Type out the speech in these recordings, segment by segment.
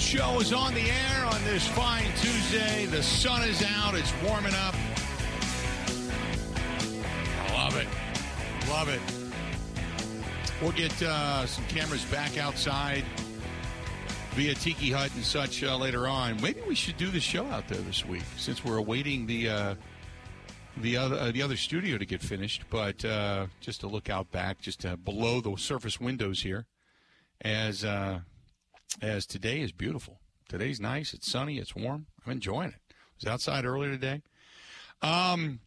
Show is on the air on this fine Tuesday. The sun is out. It's warming up. I love it. Love it. We'll get uh, some cameras back outside via Tiki Hut and such uh, later on. Maybe we should do the show out there this week since we're awaiting the uh, the other uh, the other studio to get finished. But uh, just to look out back, just below the surface windows here, as uh, as today is beautiful. Today's nice. It's sunny. It's warm. I'm enjoying it. I was outside earlier today. Um,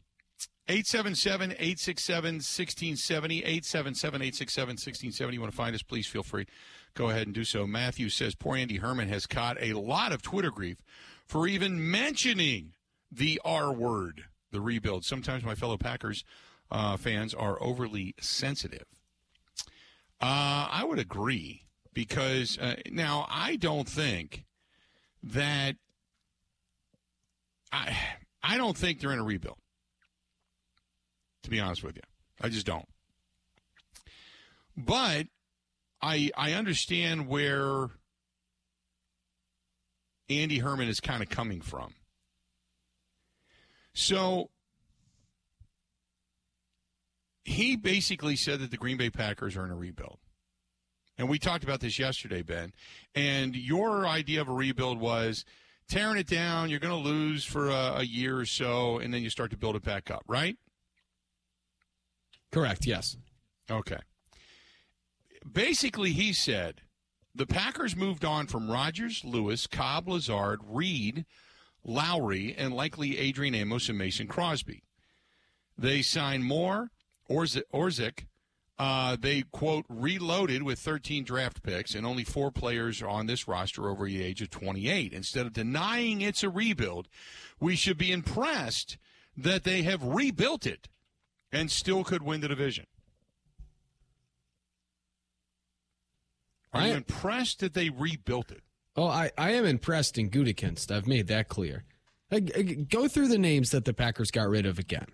877 867 1670. 877 867 1670. You want to find us, please feel free. Go ahead and do so. Matthew says poor Andy Herman has caught a lot of Twitter grief for even mentioning the R word, the rebuild. Sometimes my fellow Packers uh, fans are overly sensitive. Uh, I would agree because uh, now I don't think that I I don't think they're in a rebuild. To be honest with you, I just don't. But I I understand where Andy Herman is kind of coming from. So he basically said that the Green Bay Packers are in a rebuild. And we talked about this yesterday, Ben. And your idea of a rebuild was tearing it down, you're going to lose for a, a, year or so, and then you start to build it back up, right? Correct, yes. Okay. Basically, he said the Packers moved on from Rodgers, Lewis, Cobb, Lazard, Reed, Lowry, and likely Adrian Amos and Mason Crosby. They signed Moore, Orzik, Orzik uh, they, quote, reloaded with 13 draft picks and only four players on this roster over the age of 28. Instead of denying it's a rebuild, we should be impressed that they have rebuilt it and still could win the division. Are I, you impressed that they rebuilt it? Oh, I, I am impressed in Gutekunst. I've made that clear. Go through the names that the Packers got rid of again.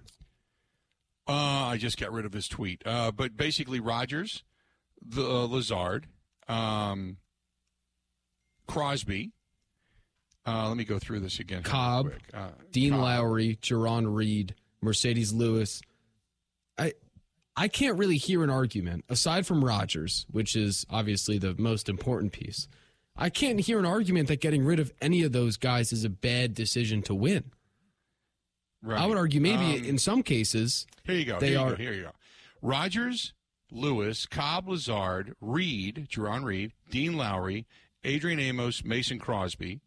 Uh, I just got rid of his tweet. Uh, but basically, Rodgers, the uh, Lazard, um, Crosby. Uh, let me go through this again. Cobb, uh, Dean Cobb. Lowry, Jarran Reed, Marcedes Lewis. I I can't really hear an argument aside from Rodgers, which is obviously the most important piece. I can't hear an argument that getting rid of any of those guys is a bad decision to win. Right. I would argue maybe um, in some cases. Here you go. They here are. You go, here you go. Rodgers, Lewis, Cobb, Lazard, Reed, Jarran Reed, Dean Lowry, Adrian Amos, Mason Crosby.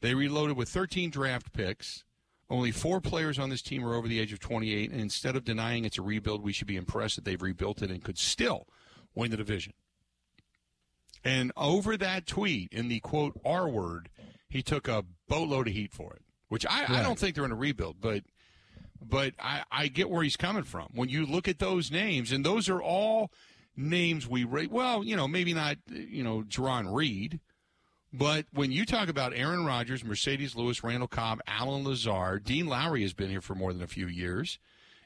They reloaded with 13 draft picks. Only four players on this team are over the age of 28, and instead of denying it's a rebuild, we should be impressed that they've rebuilt it and could still win the division. And over that tweet, in the quote R word, he took a boatload of heat for it which I, right. I don't think they're in a rebuild, but but I, I get where he's coming from. When you look at those names, and those are all names we rate. Well, you know, maybe not, you know, Jarran Reed, but when you talk about Aaron Rodgers, Marcedes Lewis, Randall Cobb, Allen Lazard, Dean Lowry has been here for more than a few years.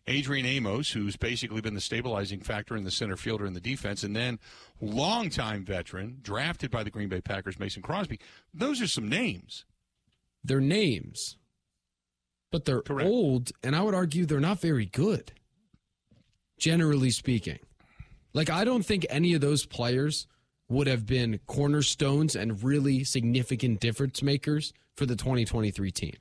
Adrian Amos, who's basically been the stabilizing factor in the center fielder in the defense, and then longtime veteran, drafted by the Green Bay Packers, Mason Crosby. Those are some names their names, but they're Correct. old, and I would argue they're not very good, generally speaking. Like, I don't think any of those players would have been cornerstones and really significant difference makers for the 2023 team.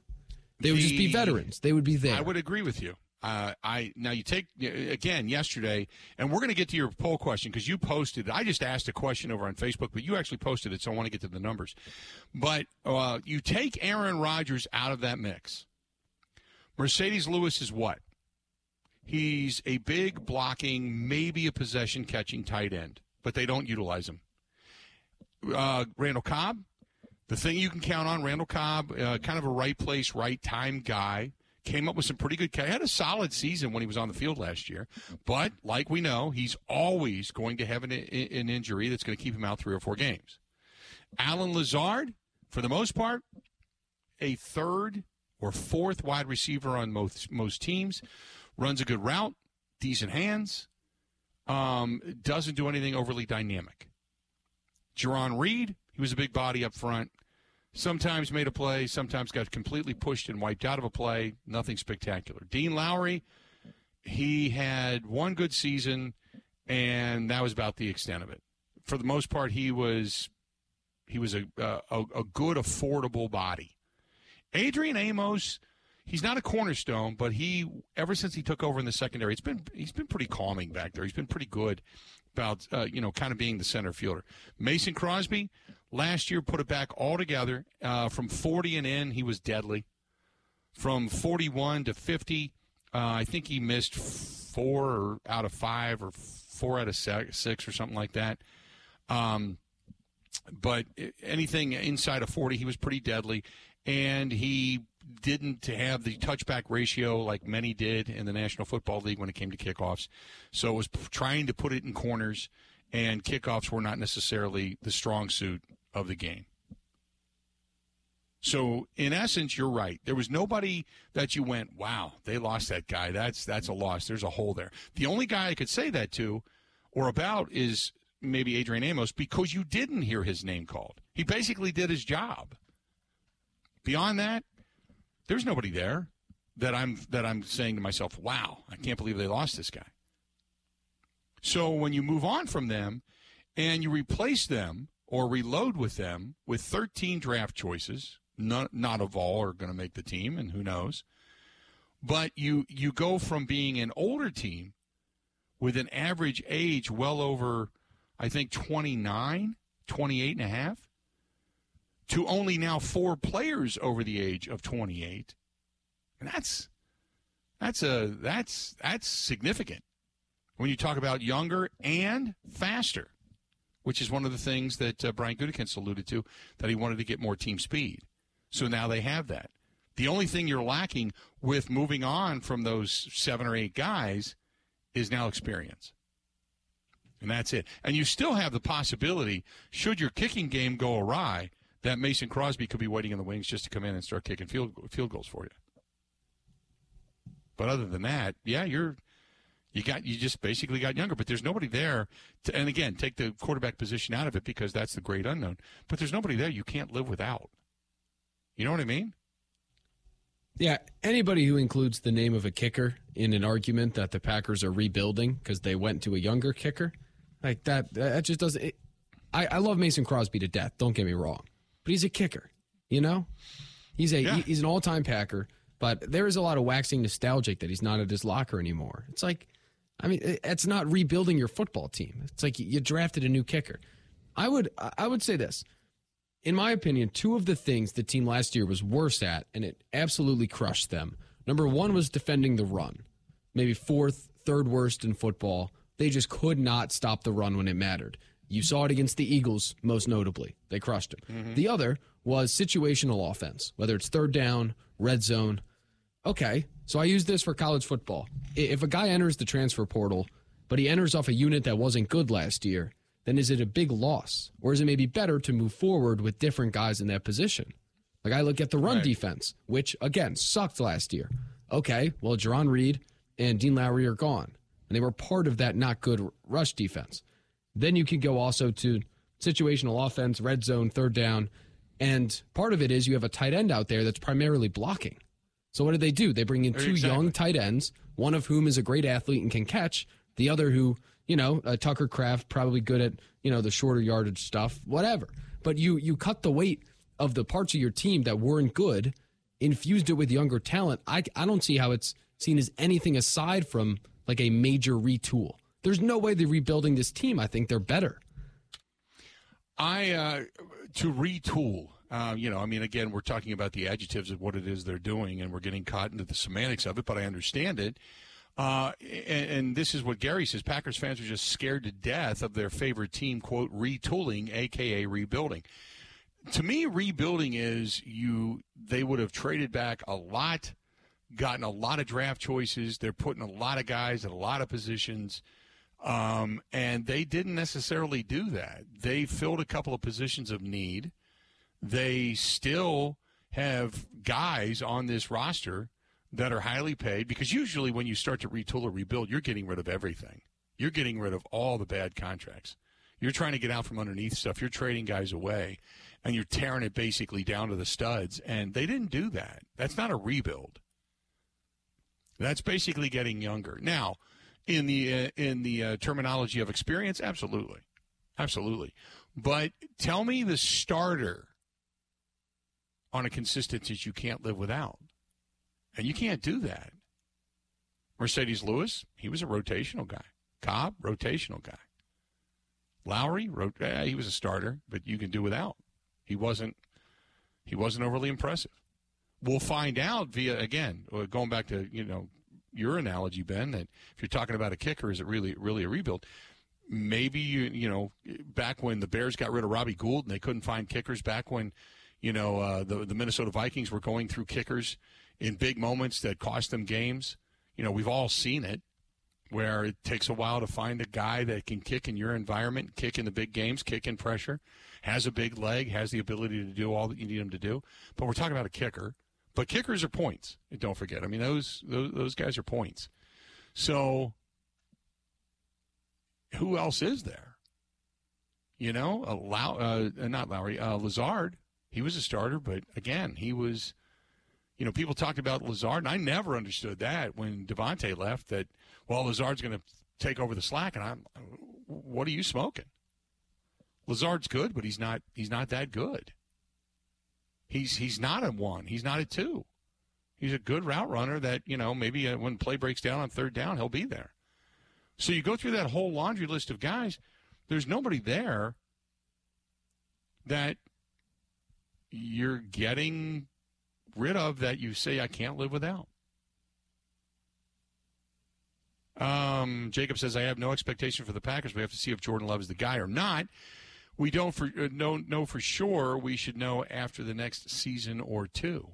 They would the, just be veterans. They would be there. I would agree with you. Uh, I now you take again yesterday, and we're going to get to your poll question because you posted. I just asked a question over on Facebook, but you actually posted it, so I want to get to the numbers. But uh, you take Aaron Rodgers out of that mix. Marcedes Lewis is what? He's a big blocking, maybe a possession catching tight end, but they don't utilize him. Uh, Randall Cobb, the thing you can count on, Randall Cobb, uh, kind of a right place, right time guy came up with some pretty good. He had a solid season when he was on the field last year, but like we know, he's always going to have an, an injury that's going to keep him out three or four games. Allen Lazard, for the most part, a third or fourth wide receiver on most most teams, runs a good route, decent hands, um, doesn't do anything overly dynamic. Jarran Reed, He was a big body up front. Sometimes made a play, sometimes got completely pushed and wiped out of a play. Nothing spectacular. Dean Lowry, he had one good season, and that was about the extent of it. For the most part, he was he was a a, a good, affordable body. Adrian Amos, he's not a cornerstone, but he ever since he took over in the secondary, it's been he's been pretty calming back there. He's been pretty good about uh, you know kind of being the center fielder. Mason Crosby last year put it back all together uh, from 40 and in. He was deadly. From 41 to 50, uh, I think he missed four out of five or four out of six or something like that. Um, but anything inside of 40, he was pretty deadly. And he didn't have the touchback ratio like many did in the National Football League when it came to kickoffs. So it was trying to put it in corners, and kickoffs were not necessarily the strong suit of the game. So in essence, you're right. There was nobody that you went, "Wow, they lost that guy. That's that's a loss. There's a hole there." The only guy I could say that to or about is maybe Adrian Amos because you didn't hear his name called. He basically did his job. Beyond that, there's nobody there that I'm that I'm saying to myself, "Wow, I can't believe they lost this guy." So when you move on from them and you replace them or reload with them with 13 draft choices, not not of all are going to make the team, and who knows. But you you go from being an older team with an average age well over, I think 29, 28 and a half, to only now four players over the age of 28, and that's that's a that's that's significant when you talk about younger and faster which is one of the things that uh, Brian Gutekunst alluded to, that he wanted to get more team speed. So now they have that. The only thing you're lacking with moving on from those seven or eight guys is now experience. And that's it. And you still have the possibility, should your kicking game go awry, that Mason Crosby could be waiting in the wings just to come in and start kicking field field goals for you. But other than that, yeah, you're you got you just basically got younger, but there's nobody there. To, and again, take the quarterback position out of it because that's the great unknown. But there's nobody there you can't live without. You know what I mean? Yeah, anybody who includes the name of a kicker in an argument that the Packers are rebuilding because they went to a younger kicker, like that, that just doesn't. It, I, I love Mason Crosby to death. Don't get me wrong, but he's a kicker. You know, he's a yeah. he, he's an all time Packer. But there is a lot of waxing nostalgic that he's not at his locker anymore. It's like I mean, it's not rebuilding your football team. It's like you drafted a new kicker. I would I would say this. In my opinion, two of the things the team last year was worse at, and it absolutely crushed them. Number one was defending the run. Maybe fourth, third worst in football. They just could not stop the run when it mattered. You saw it against the Eagles, most notably. They crushed them. Mm-hmm. The other was situational offense, whether it's third down, red zone. Okay, so I use this for college football. If a guy enters the transfer portal, but he enters off a unit that wasn't good last year, then is it a big loss? Or is it maybe better to move forward with different guys in that position? Like I look at the run right. defense, which again sucked last year. Okay, well, Jarran Reed and Dean Lowry are gone. And they were part of that not good rush defense. Then you can go also to situational offense, red zone, third down. And part of it is you have a tight end out there that's primarily blocking. So what did they do? They bring in two exactly. young tight ends, one of whom is a great athlete and can catch, the other who, you know, uh, Tucker Kraft probably good at, you know, the shorter yardage stuff, whatever. But you you cut the weight of the parts of your team that weren't good, infused it with younger talent. I I don't see how it's seen as anything aside from like a major retool. There's no way they're rebuilding this team. I think they're better. I uh, to retool uh, you know, I mean, again, we're talking about the adjectives of what it is they're doing, and we're getting caught into the semantics of it, but I understand it. Uh, and, and, this is what Gary says Packers fans are just scared to death of their favorite team, quote, retooling, aka rebuilding. To me, rebuilding is you, they would have traded back a lot, gotten a lot of draft choices. They're putting a lot of guys at a lot of positions. Um, and they didn't necessarily do that. They filled a couple of positions of need they still have guys on this roster that are highly paid because usually when you start to retool or rebuild, you're getting rid of everything. You're getting rid of all the bad contracts. You're trying to get out from underneath stuff. You're trading guys away, and you're tearing it basically down to the studs. And they didn't do that. That's not a rebuild. That's basically getting younger. Now, in the uh, in the uh, terminology of experience, absolutely, absolutely. But tell me the starter on a consistency you can't live without, and you can't do that. Marcedes Lewis, he was a rotational guy. Cobb, rotational guy. Lowry, wrote, eh, he was a starter, but you can do without. He wasn't. He wasn't overly impressive. We'll find out via again going back to you know your analogy, Ben, that if you're talking about a kicker, is it really really a rebuild? Maybe you you know back when the Bears got rid of Robbie Gould and they couldn't find kickers. Back when you know uh, the the Minnesota Vikings were going through kickers in big moments that cost them games. You know we've all seen it where it takes a while to find a guy that can kick in your environment, kick in the big games, kick in pressure, has a big leg, has the ability to do all that you need him to do. But we're talking about a kicker. But kickers are points. Don't forget. I mean, those those, those guys are points. So who else is there? You know, a Low, uh, not Lowry, uh, Lazard. He was a starter, but again, he was. You know, people talked about Lazard, and I never understood that when Davante left. That well, Lazard's going to take over the slack, and I'm. What are you smoking? Lazard's good, but he's not. He's not that good. He's he's not a one. He's not a two. He's a good route runner that you know maybe uh, when play breaks down on third down, he'll be there. So you go through that whole laundry list of guys. There's nobody there that you're getting rid of that you say I can't live without. Um, Jacob says I have no expectation for the Packers. We have to see if Jordan Love is the guy or not we don't for, uh, know, know for sure. We should know after the next season or two.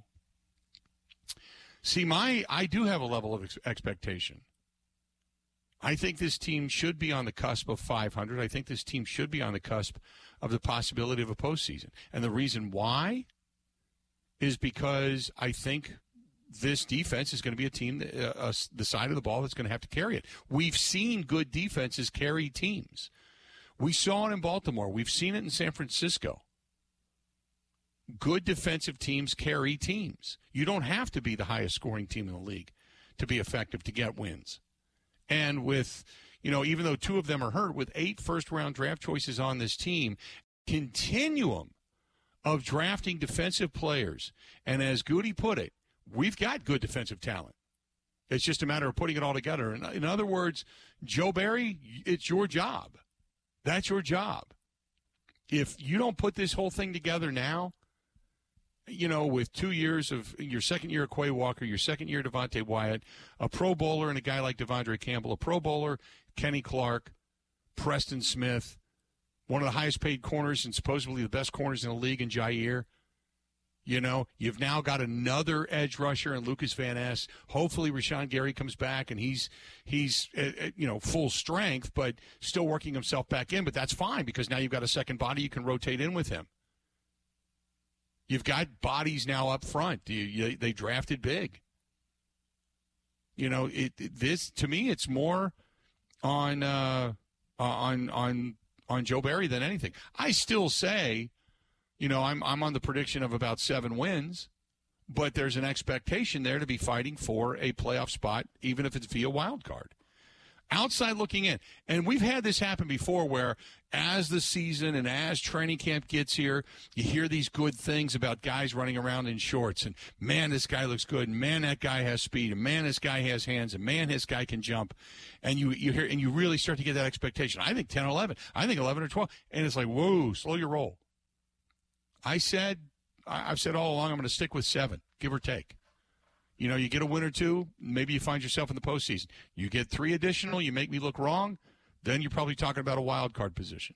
See, my I do have a level of ex- expectation. I think this team should be on the cusp of 500. I think this team should be on the cusp of the possibility of a postseason. And the reason why is because I think this defense is going to be a team, that, uh, uh, the side of the ball that's going to have to carry it. We've seen good defenses carry teams. We saw it in Baltimore. We've seen it in San Francisco. Good defensive teams carry teams. You don't have to be the highest scoring team in the league to be effective to get wins. And with, you know, even though two of them are hurt, with eight first round draft choices on this team, continuum of drafting defensive players. And as Goody put it, we've got good defensive talent. It's just a matter of putting it all together. In, in other words, Joe Barry, it's your job that's your job. If you don't put this whole thing together now, you know, with two years of your second year of Quay Walker, your second year Devonte Wyatt, a Pro Bowler and a guy like De'Vondre Campbell, a Pro Bowler, Kenny Clark, Preston Smith, one of the highest paid corners and supposedly the best corners in the league in Jaire. You know, you've now got another edge rusher and Lucas Van Ness. Hopefully, Rashan Gary comes back and he's he's uh, uh, you know full strength, but still working himself back in. But that's fine because now you've got a second body you can rotate in with him. You've got bodies now up front. You, you, they drafted big. You know, it, it, this to me, it's more on uh, on on on Joe Barry than anything. I still say you know, I'm I'm on the prediction of about seven wins, but there's an expectation there to be fighting for a playoff spot, even if it's via wild card. Outside looking in, and we've had this happen before, where as the season and as training camp gets here, you hear these good things about guys running around in shorts, and man, this guy looks good, and man, that guy has speed, and man, this guy has hands, and man, this guy can jump, and you you hear and you really start to get that expectation. I think 10 or 11, I think 11 or 12, and it's like whoa, slow your roll. I said, I've said all along, I'm going to stick with seven, give or take. You know, you get a win or two, maybe you find yourself in the postseason. You get three additional, you make me look wrong, then you're probably talking about a wild card position.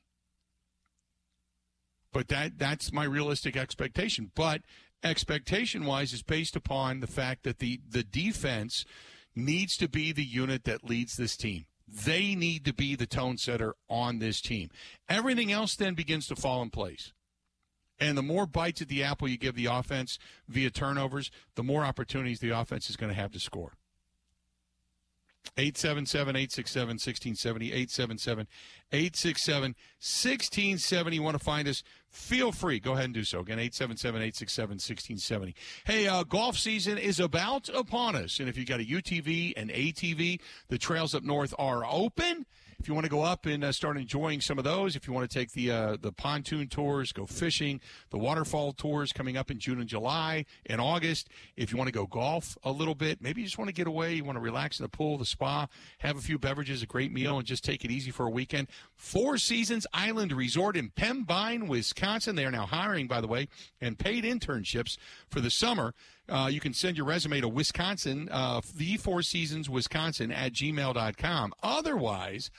But that that's my realistic expectation. But expectation wise is based upon the fact that the, the defense needs to be the unit that leads this team. They need to be the tone setter on this team. Everything else then begins to fall in place. And the more bites at the apple you give the offense via turnovers, the more opportunities the offense is going to have to score. 877 867 1670. 877 867 1670. You Want to find us? Feel free. Go ahead and do so. Again, 877 867 1670. Hey, uh, golf season is about upon us. And if you've got a UTV and ATV, the trails up north are open if you want to go up and uh, start enjoying some of those, if you want to take the uh, the pontoon tours, go fishing, the waterfall tours coming up in June and July and August. If you want to go golf a little bit, maybe you just want to get away, you want to relax in the pool, the spa, have a few beverages, a great meal, and just take it easy for a weekend. Four Seasons Island Resort in Pembine, Wisconsin. They are now hiring, by the way, and paid internships for the summer. Uh, you can send your resume to Wisconsin, uh, the Four Seasons Wisconsin at gmail.com. Otherwise,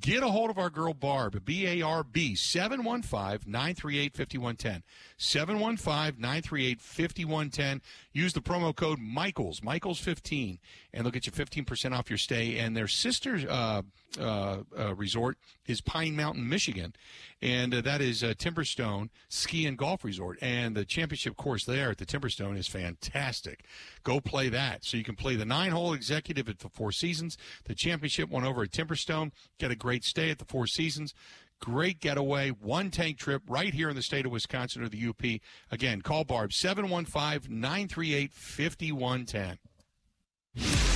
get a hold of our girl Barb, B A R B, 715 938 5110. 715 938 5110. Use the promo code Michaels, Michaels15, and they'll get you 15% off your stay. And their sister uh, uh, uh, resort is Pine Mountain, Michigan. And uh, that is Timberstone Ski and Golf Resort. And the championship course there at the Timberstone is fantastic. Go play that. So you can play the nine hole executive at the Four Seasons, the championship one over at Timberstone, get a great stay at the Four Seasons. Great getaway, one tank trip right here in the state of Wisconsin or the UP. Again, call Barb 715 938 5110.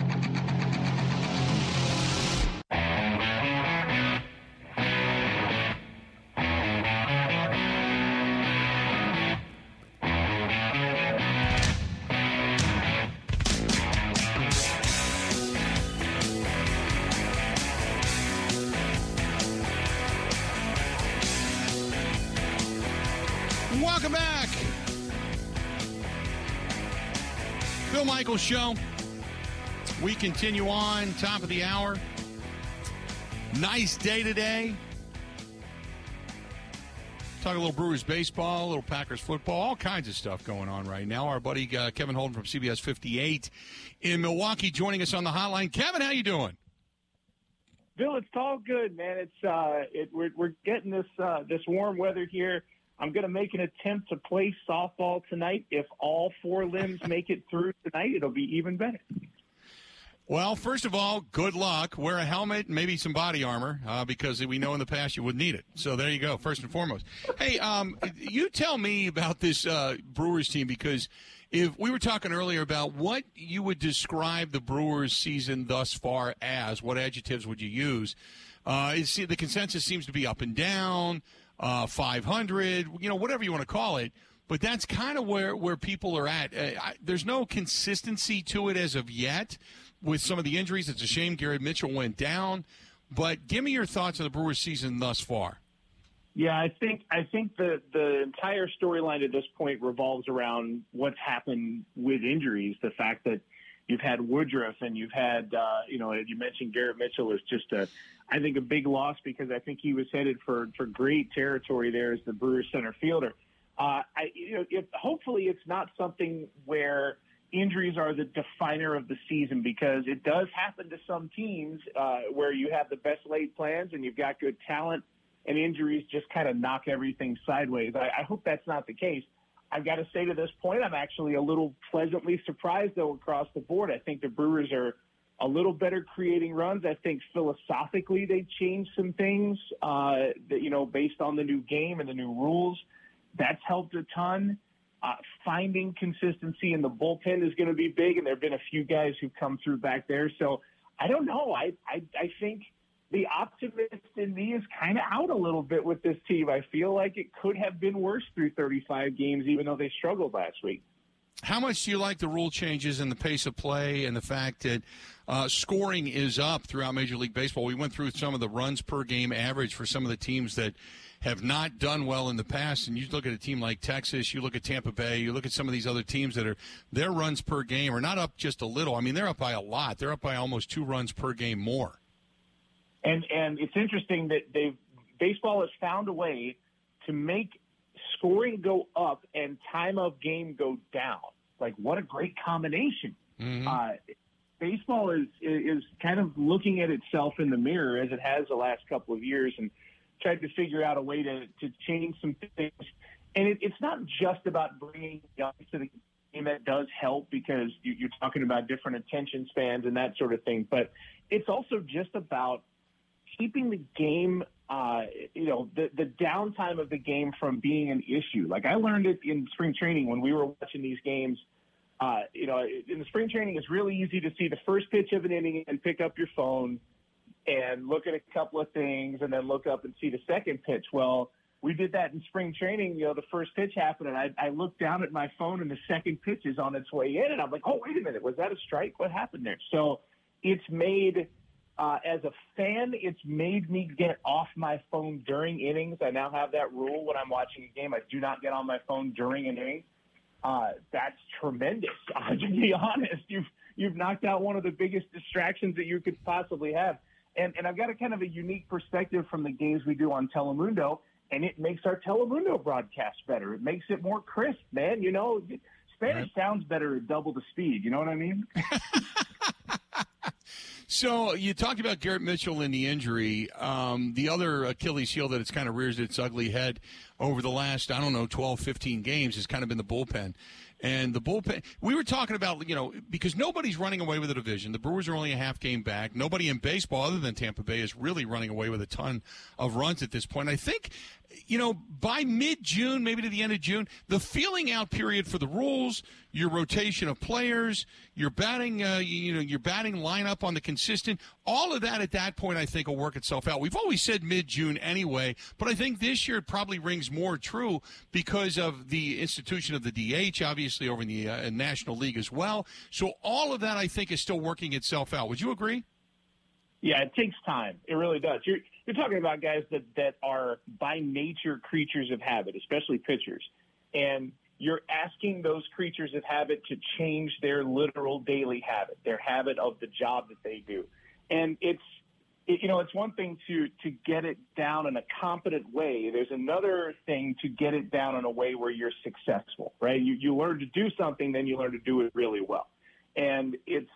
Show. We continue on, top of the hour. Nice day today. Talk a little Brewers baseball, a little Packers football, all kinds of stuff going on right now. Our buddy uh, Kevin Holden from CBS 58 in Milwaukee joining us on the hotline. Kevin, how you doing? Bill, it's all good, man. It's uh, it, we're we're getting this uh, this warm weather here. I'm going to make an attempt to play softball tonight. If all four limbs make it through tonight, it'll be even better. Well, first of all, good luck. Wear a helmet, and maybe some body armor, uh, because we know in the past you would need it. So there you go, first and foremost. Hey, um, you tell me about this uh, Brewers team because if we were talking earlier about what you would describe the Brewers season thus far as, what adjectives would you use? Uh, the consensus seems to be up and down uh, 500, you know, whatever you want to call it. But that's kind of where, where people are at. Uh, I, there's no consistency to it as of yet with some of the injuries. It's a shame Garrett Mitchell went down. But give me your thoughts on the Brewers season thus far. Yeah, I think I think the the entire storyline at this point revolves around what's happened with injuries. The fact that you've had Woodruff and you've had uh, you know you mentioned Garrett Mitchell is just a I think a big loss because I think he was headed for for great territory there as the Brewers center fielder. Uh, I, you know, if, hopefully it's not something where injuries are the definer of the season because it does happen to some teams uh, where you have the best laid plans and you've got good talent and injuries just kind of knock everything sideways. I, I hope that's not the case. I've got to say to this point, I'm actually a little pleasantly surprised though across the board. I think the Brewers are a little better creating runs. I think philosophically they changed some things uh, that you know based on the new game and the new rules. That's helped a ton. Uh, finding consistency in the bullpen is going to be big, and there have been a few guys who've come through back there. So I don't know. I I, I think the optimist in me is kind of out a little bit with this team. I feel like it could have been worse through 35 games, even though they struggled last week. How much do you like the rule changes and the pace of play and the fact that uh, scoring is up throughout Major League Baseball? We went through some of the runs per game average for some of the teams that have not done well in the past. And you look at a team like Texas, you look at Tampa Bay, you look at some of these other teams that are their runs per game are not up just a little. I mean, they're up by a lot. They're up by almost two runs per game more. And and it's interesting that they've baseball has found a way to make scoring go up and time of game go down. Like what a great combination. Mm-hmm. Uh, baseball is is kind of looking at itself in the mirror as it has the last couple of years and tried to figure out a way to to change some things. and it, it's not just about bringing young to the game. That does help because you, you're talking about different attention spans and that sort of thing. But it's also just about keeping the game, uh, you know, the, the downtime of the game from being an issue. Like I learned it in spring training when we were watching these games. Uh, you know, in the spring training, it's really easy to see the first pitch of an inning and pick up your phone and look at a couple of things and then look up and see the second pitch. Well, we did that in spring training. You know, the first pitch happened, and I, I looked down at my phone, and the second pitch is on its way in, and I'm like, oh, wait a minute, was that a strike? What happened there? So it's made uh, as a fan, it's made me get off my phone during innings. I now have that rule when I'm watching a game. I do not get on my phone during an inning. Uh, that's tremendous. Uh, to be honest, you've you've knocked out one of the biggest distractions that you could possibly have. And and I've got a kind of a unique perspective from the games we do on Telemundo, and it makes our Telemundo broadcast better. It makes it more crisp, man. You know, Spanish right. sounds better at double the speed. You know what I mean? So you talked about Garrett Mitchell and the injury. Um, the other Achilles heel that it's kind of rears its ugly head over the last, I don't know, 12, 15 games has kind of been the bullpen. And the bullpen, we were talking about, you know, because nobody's running away with the division. The Brewers are only a half game back. Nobody in baseball, other than Tampa Bay, is really running away with a ton of runs at this point. I think you know, by mid June, maybe to the end of June, the feeling out period for the rules, your rotation of players, your batting, uh, you know, your batting lineup on the consistent, all of that at that point, I think will work itself out. We've always said mid June anyway, but I think this year it probably rings more true because of the institution of the DH, obviously over in the uh, National League as well. So all of that, I think, is still working itself out. Would you agree? Yeah, it takes time. It really does. You're you're talking about guys that that are by nature creatures of habit, especially pitchers, and you're asking those creatures of habit to change their literal daily habit, their habit of the job that they do, and it's you know it's one thing to to get it down in a competent way. There's another thing to get it down in a way where you're successful, right? You you learn to do something, then you learn to do it really well, and it's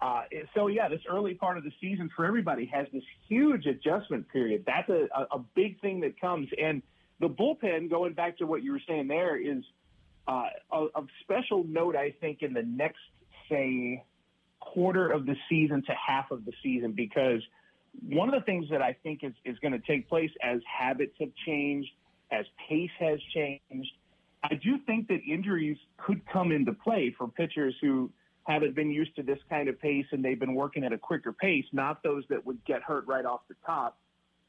uh, so yeah, this early part of the season for everybody has this huge adjustment period. That's a, a, big thing that comes. And the bullpen, going back to what you were saying there, is uh, of special note, I think, in the next, say, quarter of the season to half of the season, because one of the things that I think is, is going to take place as habits have changed, as pace has changed, I do think that injuries could come into play for pitchers who – haven't been used to this kind of pace and they've been working at a quicker pace, not those that would get hurt right off the top.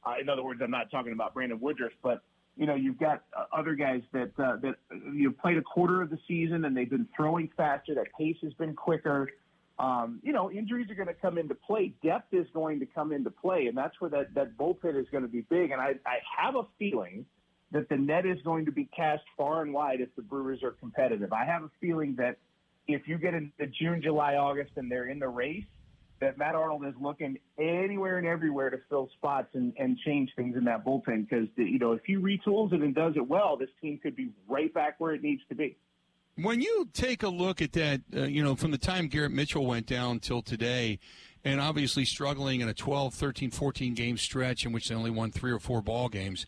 Uh, in other words, I'm not talking about Brandon Woodruff, but you know, you've got uh, other guys that uh, that you know, played a quarter of the season and they've been throwing faster. That pace has been quicker. Um, you know, injuries are going to come into play. Depth is going to come into play, and that's where that that bullpen is going to be big. And I I have a feeling that the net is going to be cast far and wide if the Brewers are competitive. I have a feeling that if you get into June, July, August, and they're in the race, that Matt Arnold is looking anywhere and everywhere to fill spots and, and change things in that bullpen because, you know, if he retools it and does it well, this team could be right back where it needs to be. When you take a look at that, uh, you know, from the time Garrett Mitchell went down till today, and obviously struggling in a 12, 13, 14 game stretch in which they only won three or four ball games,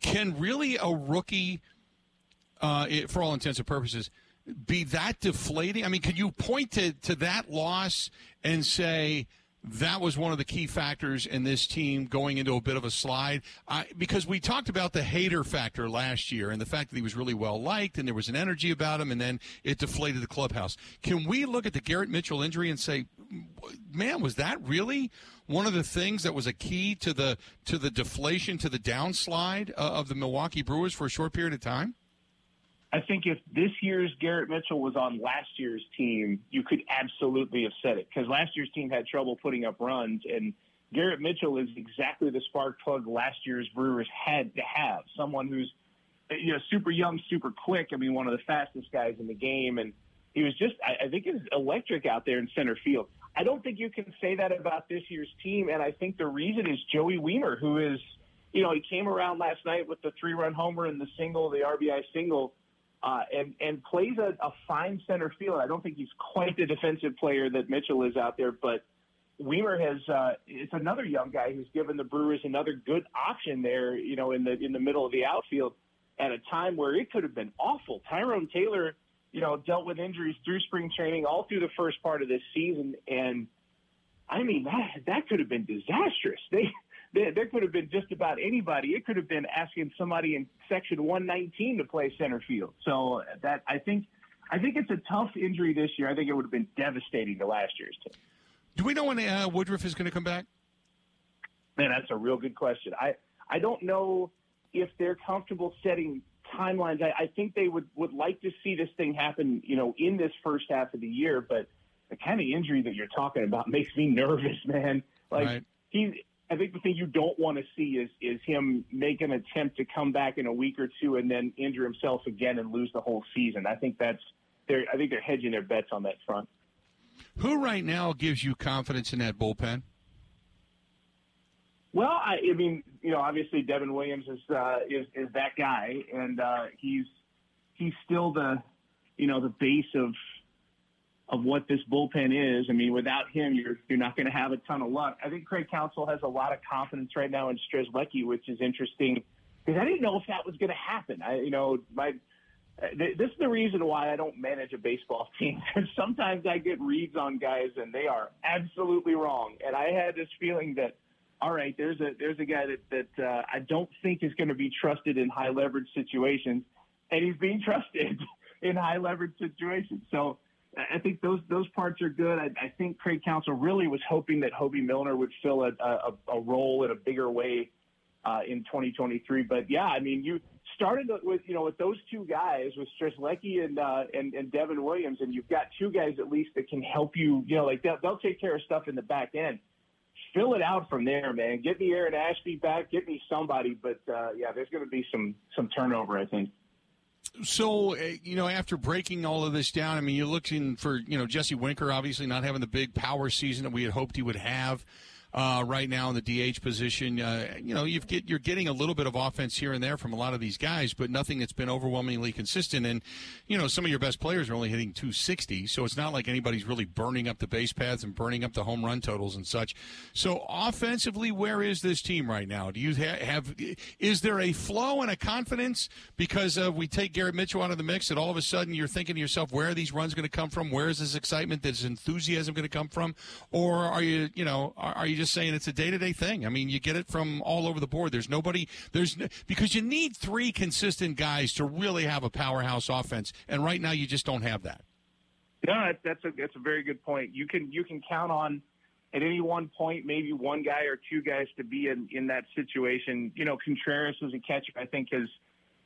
can really a rookie, uh, it, for all intents and purposes, be that deflating? I mean, can you point to, to that loss and say that was one of the key factors in this team going into a bit of a slide? Uh, because we talked about the Hader factor last year and the fact that he was really well liked and there was an energy about him, and then it deflated the clubhouse. Can we look at the Garrett Mitchell injury and say, man, was that really? One of the things that was a key to the to the deflation to the downslide uh, of the Milwaukee Brewers for a short period of time. I think if this year's Garrett Mitchell was on last year's team, you could absolutely have said it because last year's team had trouble putting up runs, and Garrett Mitchell is exactly the spark plug last year's Brewers had to have. Someone who's you know super young, super quick. I mean, one of the fastest guys in the game, and he was just I, I think it was electric out there in center field. I don't think you can say that about this year's team, and I think the reason is Joey Wiemer, who is you know he came around last night with the three-run homer and the single, the RBI single uh, and and plays a, a fine center field. I don't think he's quite the defensive player that Mitchell is out there, but Wiemer has uh, it's another young guy who's given the Brewers another good option there. You know, in the in the middle of the outfield. at a time where it could have been awful. Tyrone Taylor, you know, dealt with injuries through spring training all through the first part of this season, and I mean that that could have been disastrous. They, they there could have been just about anybody. It could have been asking somebody in section 119 to play center field. So that I think I think it's a tough injury this year. I think it would have been devastating to last year's team. Do we know when uh, Woodruff is going to come back? Man, that's a real good question. I I don't know if they're comfortable setting timelines. I, I think they would would like to see this thing happen, you know, in this first half of the year. But the kind of injury that you're talking about makes me nervous, man. Like Right. he's. I think the thing you don't want to see is is him make an attempt to come back in a week or two and then injure himself again and lose the whole season. I think that's they're. I think they're hedging their bets on that front. Who right now gives you confidence in that bullpen? Well, I, I mean, you know, obviously Devin Williams is uh, is is that guy, and uh, he's he's still the you know the base of of what this bullpen is. I mean, without him, you're you're not going to have a ton of luck. I think Craig Counsell has a lot of confidence right now in Strzelecki, which is interesting because I didn't know if that was going to happen. I, you know, my th- this is the reason why I don't manage a baseball team. Sometimes I get reads on guys and they are absolutely wrong, and I had this feeling that all right, there's a there's a guy that that uh, I don't think is going to be trusted in high leverage situations, and he's being trusted in high leverage situations. So I think those those parts are good. I, I think Craig Counsell really was hoping that Hobie Milner would fill a, a, a role in a bigger way uh, in 2023. But yeah, I mean, you started with you know with those two guys with Strzelecki and uh, and and Devin Williams, and you've got two guys at least that can help you. You know, like they'll, they'll take care of stuff in the back end. Fill it out from there, man. Get me Aaron Ashby back. Get me somebody. But uh, yeah, there's going to be some some turnover, I think. So, uh, you know, after breaking all of this down, I mean, you're looking for, you know, Jesse Winker obviously not having the big power season that we had hoped he would have uh, right now in the DH position. Uh, you know, you've get, you're getting a little bit of offense here and there from a lot of these guys, but nothing that's been overwhelmingly consistent. And, you know, some of your best players are only hitting 260, so it's not like anybody's really burning up the base paths and burning up the home run totals and such. So, offensively, where is this team right now? Do you ha- have, is there a flow and a confidence because uh, we take Garrett Mitchell out of the mix and all of a sudden you're thinking to yourself, where are these runs going to come from? Where is this excitement, this enthusiasm going to come from? Or are you, you know, are, are you just saying it's a day to day thing? I mean, you get it from all over the board. There's nobody, there's, n- because you need three consistent guys to really have a powerhouse offense. And right now you just don't have that. No, that's a that's a very good point. You can you can count on at any one point maybe one guy or two guys to be in in that situation. You know, Contreras as a catcher, I think has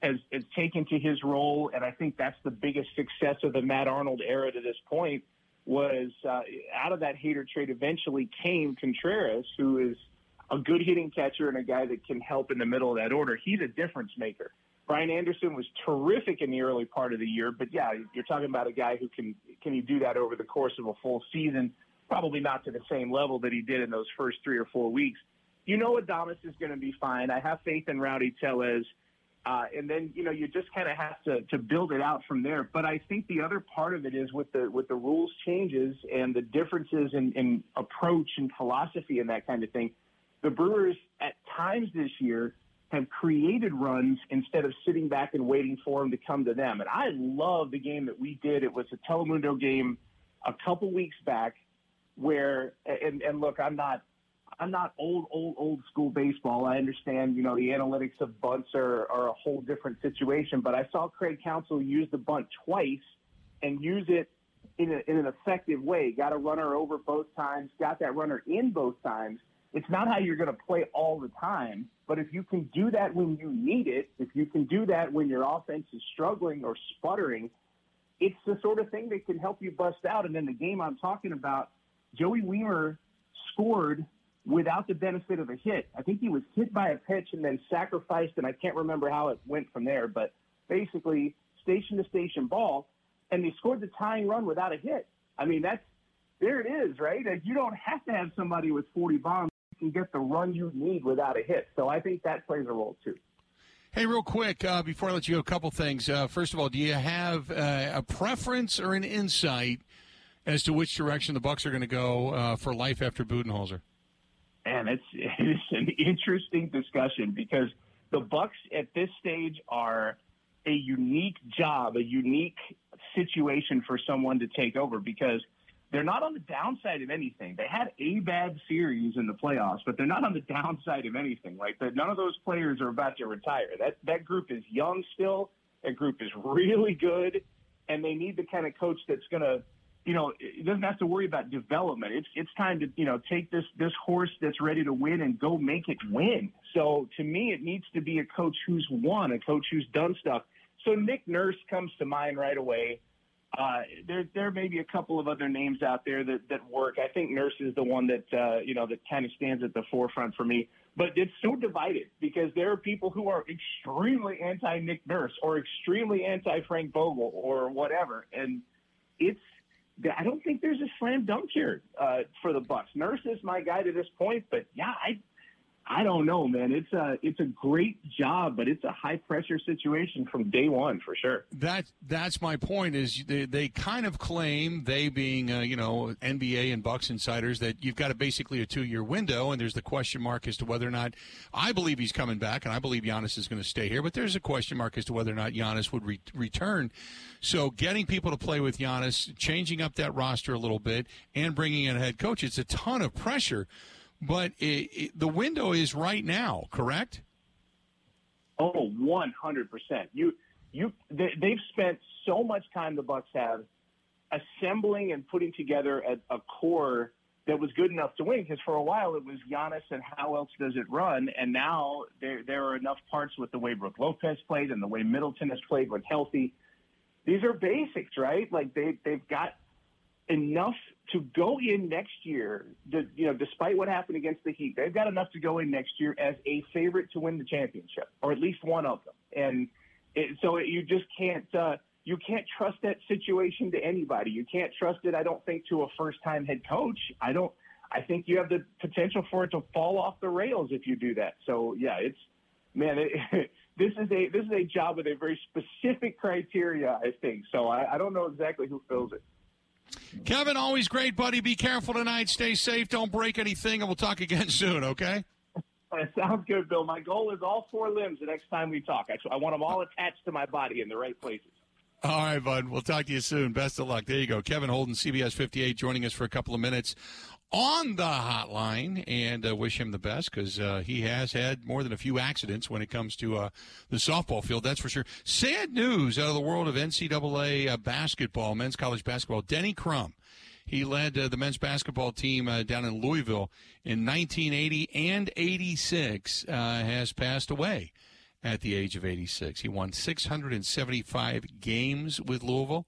has has taken to his role, and I think that's the biggest success of the Matt Arnold era to this point. Was uh, out of that Hader trade eventually came Contreras, who is a good hitting catcher and a guy that can help in the middle of that order. He's a difference maker. Brian Anderson was terrific in the early part of the year, but yeah, you're talking about a guy who can can he do that over the course of a full season? Probably not to the same level that he did in those first three or four weeks. You know, Adames is going to be fine. I have faith in Rowdy Tellez. Uh, and then you know you just kind of have to to build it out from there. But I think the other part of it is with the with the rules changes and the differences in, in approach and philosophy and that kind of thing. The Brewers at times this year have created runs instead of sitting back and waiting for them to come to them. And I love the game that we did. It was a Telemundo game a couple weeks back where and, and look, I'm not I'm not old, old, old school baseball. I understand, you know, the analytics of bunts are, are a whole different situation, but I saw Craig Counsell use the bunt twice and use it in, a, in an effective way. Got a runner over both times, got that runner in both times. It's not how you're going to play all the time, but if you can do that when you need it, if you can do that when your offense is struggling or sputtering, it's the sort of thing that can help you bust out. And then the game I'm talking about, Joey Wiemer scored without the benefit of a hit. I think he was hit by a pitch and then sacrificed, and I can't remember how it went from there, but basically station to station ball, and they scored the tying run without a hit. I mean, that's there it is, right? Like, you don't have to have somebody with 40 bombs. You can get the run you need without a hit. So I think that plays a role too. Hey, real quick, uh, before I let you go, a couple things. Uh, first of all, do you have uh, a preference or an insight as to which direction the Bucks are going to go uh, for life after Budenholzer? And it's it's an interesting discussion because the Bucks at this stage are a unique job, a unique situation for someone to take over because they're not on the downside of anything. They had a bad series in the playoffs, but they're not on the downside of anything. Like the, none of those players are about to retire. That that group is young still. That group is really good, and they need the kind of coach that's going to, you know, it doesn't have to worry about development. It's it's time to you know take this this horse that's ready to win and go make it win. So to me, it needs to be a coach who's won, a coach who's done stuff. So Nick Nurse comes to mind right away. Uh, there, there may be a couple of other names out there that, that work. I think Nurse is the one that, uh, you know, that kind of stands at the forefront for me. But it's so divided because there are people who are extremely anti Nick Nurse or extremely anti Frank Vogel or whatever. And it's, I don't think there's a slam dunk here uh, for the Bucks. Nurse is my guy to this point, but yeah, I I don't know, man. It's a it's a great job, but it's a high pressure situation from day one for sure. That that's my point. Is they, they kind of claim they being uh, you know NBA and Bucks insiders that you've got a basically a two year window, and there's the question mark as to whether or not I believe he's coming back, and I believe Giannis is going to stay here, but there's a question mark as to whether or not Giannis would re- return. So getting people to play with Giannis, changing up that roster a little bit, and bringing in a head coach, it's a ton of pressure but it, it, the window is right now, correct? Oh, Oh, one hundred percent. You, you, they, they've spent so much time. The Bucks have assembling and putting together a, a core that was good enough to win. Because for a while it was Giannis and how else does it run? And now there there are enough parts with the way Brook Lopez played and the way Middleton has played when healthy. These are basics, right? Like they they've got enough to go in next year, you know, despite what happened against the Heat, they've got enough to go in next year as a favorite to win the championship, or at least one of them. And it, so you just can't uh, you can't trust that situation to anybody. You can't trust it. I don't think to a first time head coach. I don't. I think you have the potential for it to fall off the rails if you do that. So yeah, it's man. It, this is a this is a job with a very specific criteria. I think so. I, I don't know exactly who fills it. Kevin, always great, buddy. Be careful tonight. Stay safe. Don't break anything, and we'll talk again soon, okay? That sounds good, Bill. My goal is all four limbs the next time we talk. I, I want them all attached to my body in the right places. All right, bud. We'll talk to you soon. Best of luck. There you go. Kevin Holden, CBS 58, joining us for a couple of minutes on the hotline and uh, wish him the best because uh, he has had more than a few accidents when it comes to uh, the softball field, that's for sure. Sad news out of the world of NCAA uh, basketball, men's college basketball. Denny Crum, he led uh, the men's basketball team uh, down in Louisville in 1980 and 86, has passed away at the age of 86. He won 675 games with Louisville,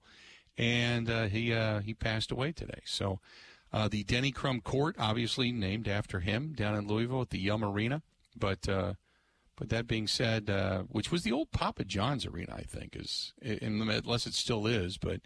and he he passed away today. So. Uh, the Denny Crum Court, obviously named after him, down in Louisville at the Yum Arena. But uh, but that being said, uh, which was the old Papa John's Arena, I think, is unless it still is. But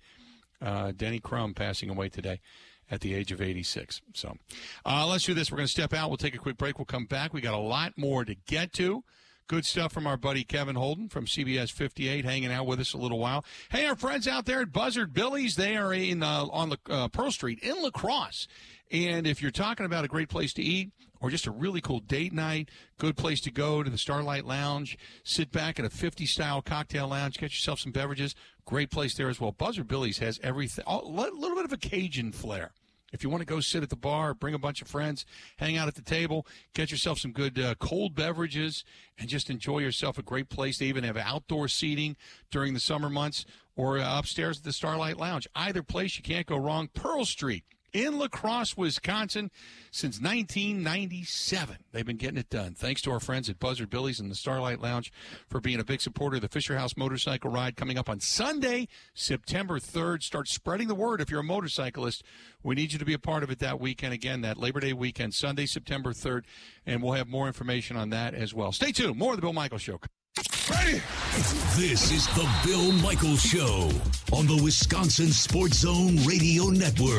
uh, Denny Crum passing away today at the age of 86. So uh, let's do this. We're going to step out. We'll take a quick break. We'll come back. We got a lot more to get to. Good stuff from our buddy Kevin Holden from CBS 58, hanging out with us a little while. Hey, our friends out there at Buzzard Billy's, they are in uh, on the uh, Pearl Street in La Crosse. And if you're talking about a great place to eat or just a really cool date night, good place to go to the Starlight Lounge, sit back at a 50 style cocktail lounge, get yourself some beverages. Great place there as well. Buzzard Billy's has everything, a little bit of a Cajun flair. If you want to go sit at the bar, bring a bunch of friends, hang out at the table, get yourself some good uh, cold beverages, and just enjoy yourself a great place. They even have outdoor seating during the summer months or uh, upstairs at the Starlight Lounge. Either place, you can't go wrong. Pearl Street in La Crosse, Wisconsin since 1997. They've been getting it done. Thanks to our friends at Buzzard Billy's and the Starlight Lounge for being a big supporter of the Fisher House Motorcycle Ride coming up on Sunday, September 3rd. Start spreading the word if you're a motorcyclist. We need you to be a part of it that weekend. Again, that Labor Day weekend, Sunday, September 3rd. And we'll have more information on that as well. Stay tuned. More of the Bill Michaels Show. Ready? This is the Bill Michaels Show on the Wisconsin Sports Zone Radio Network.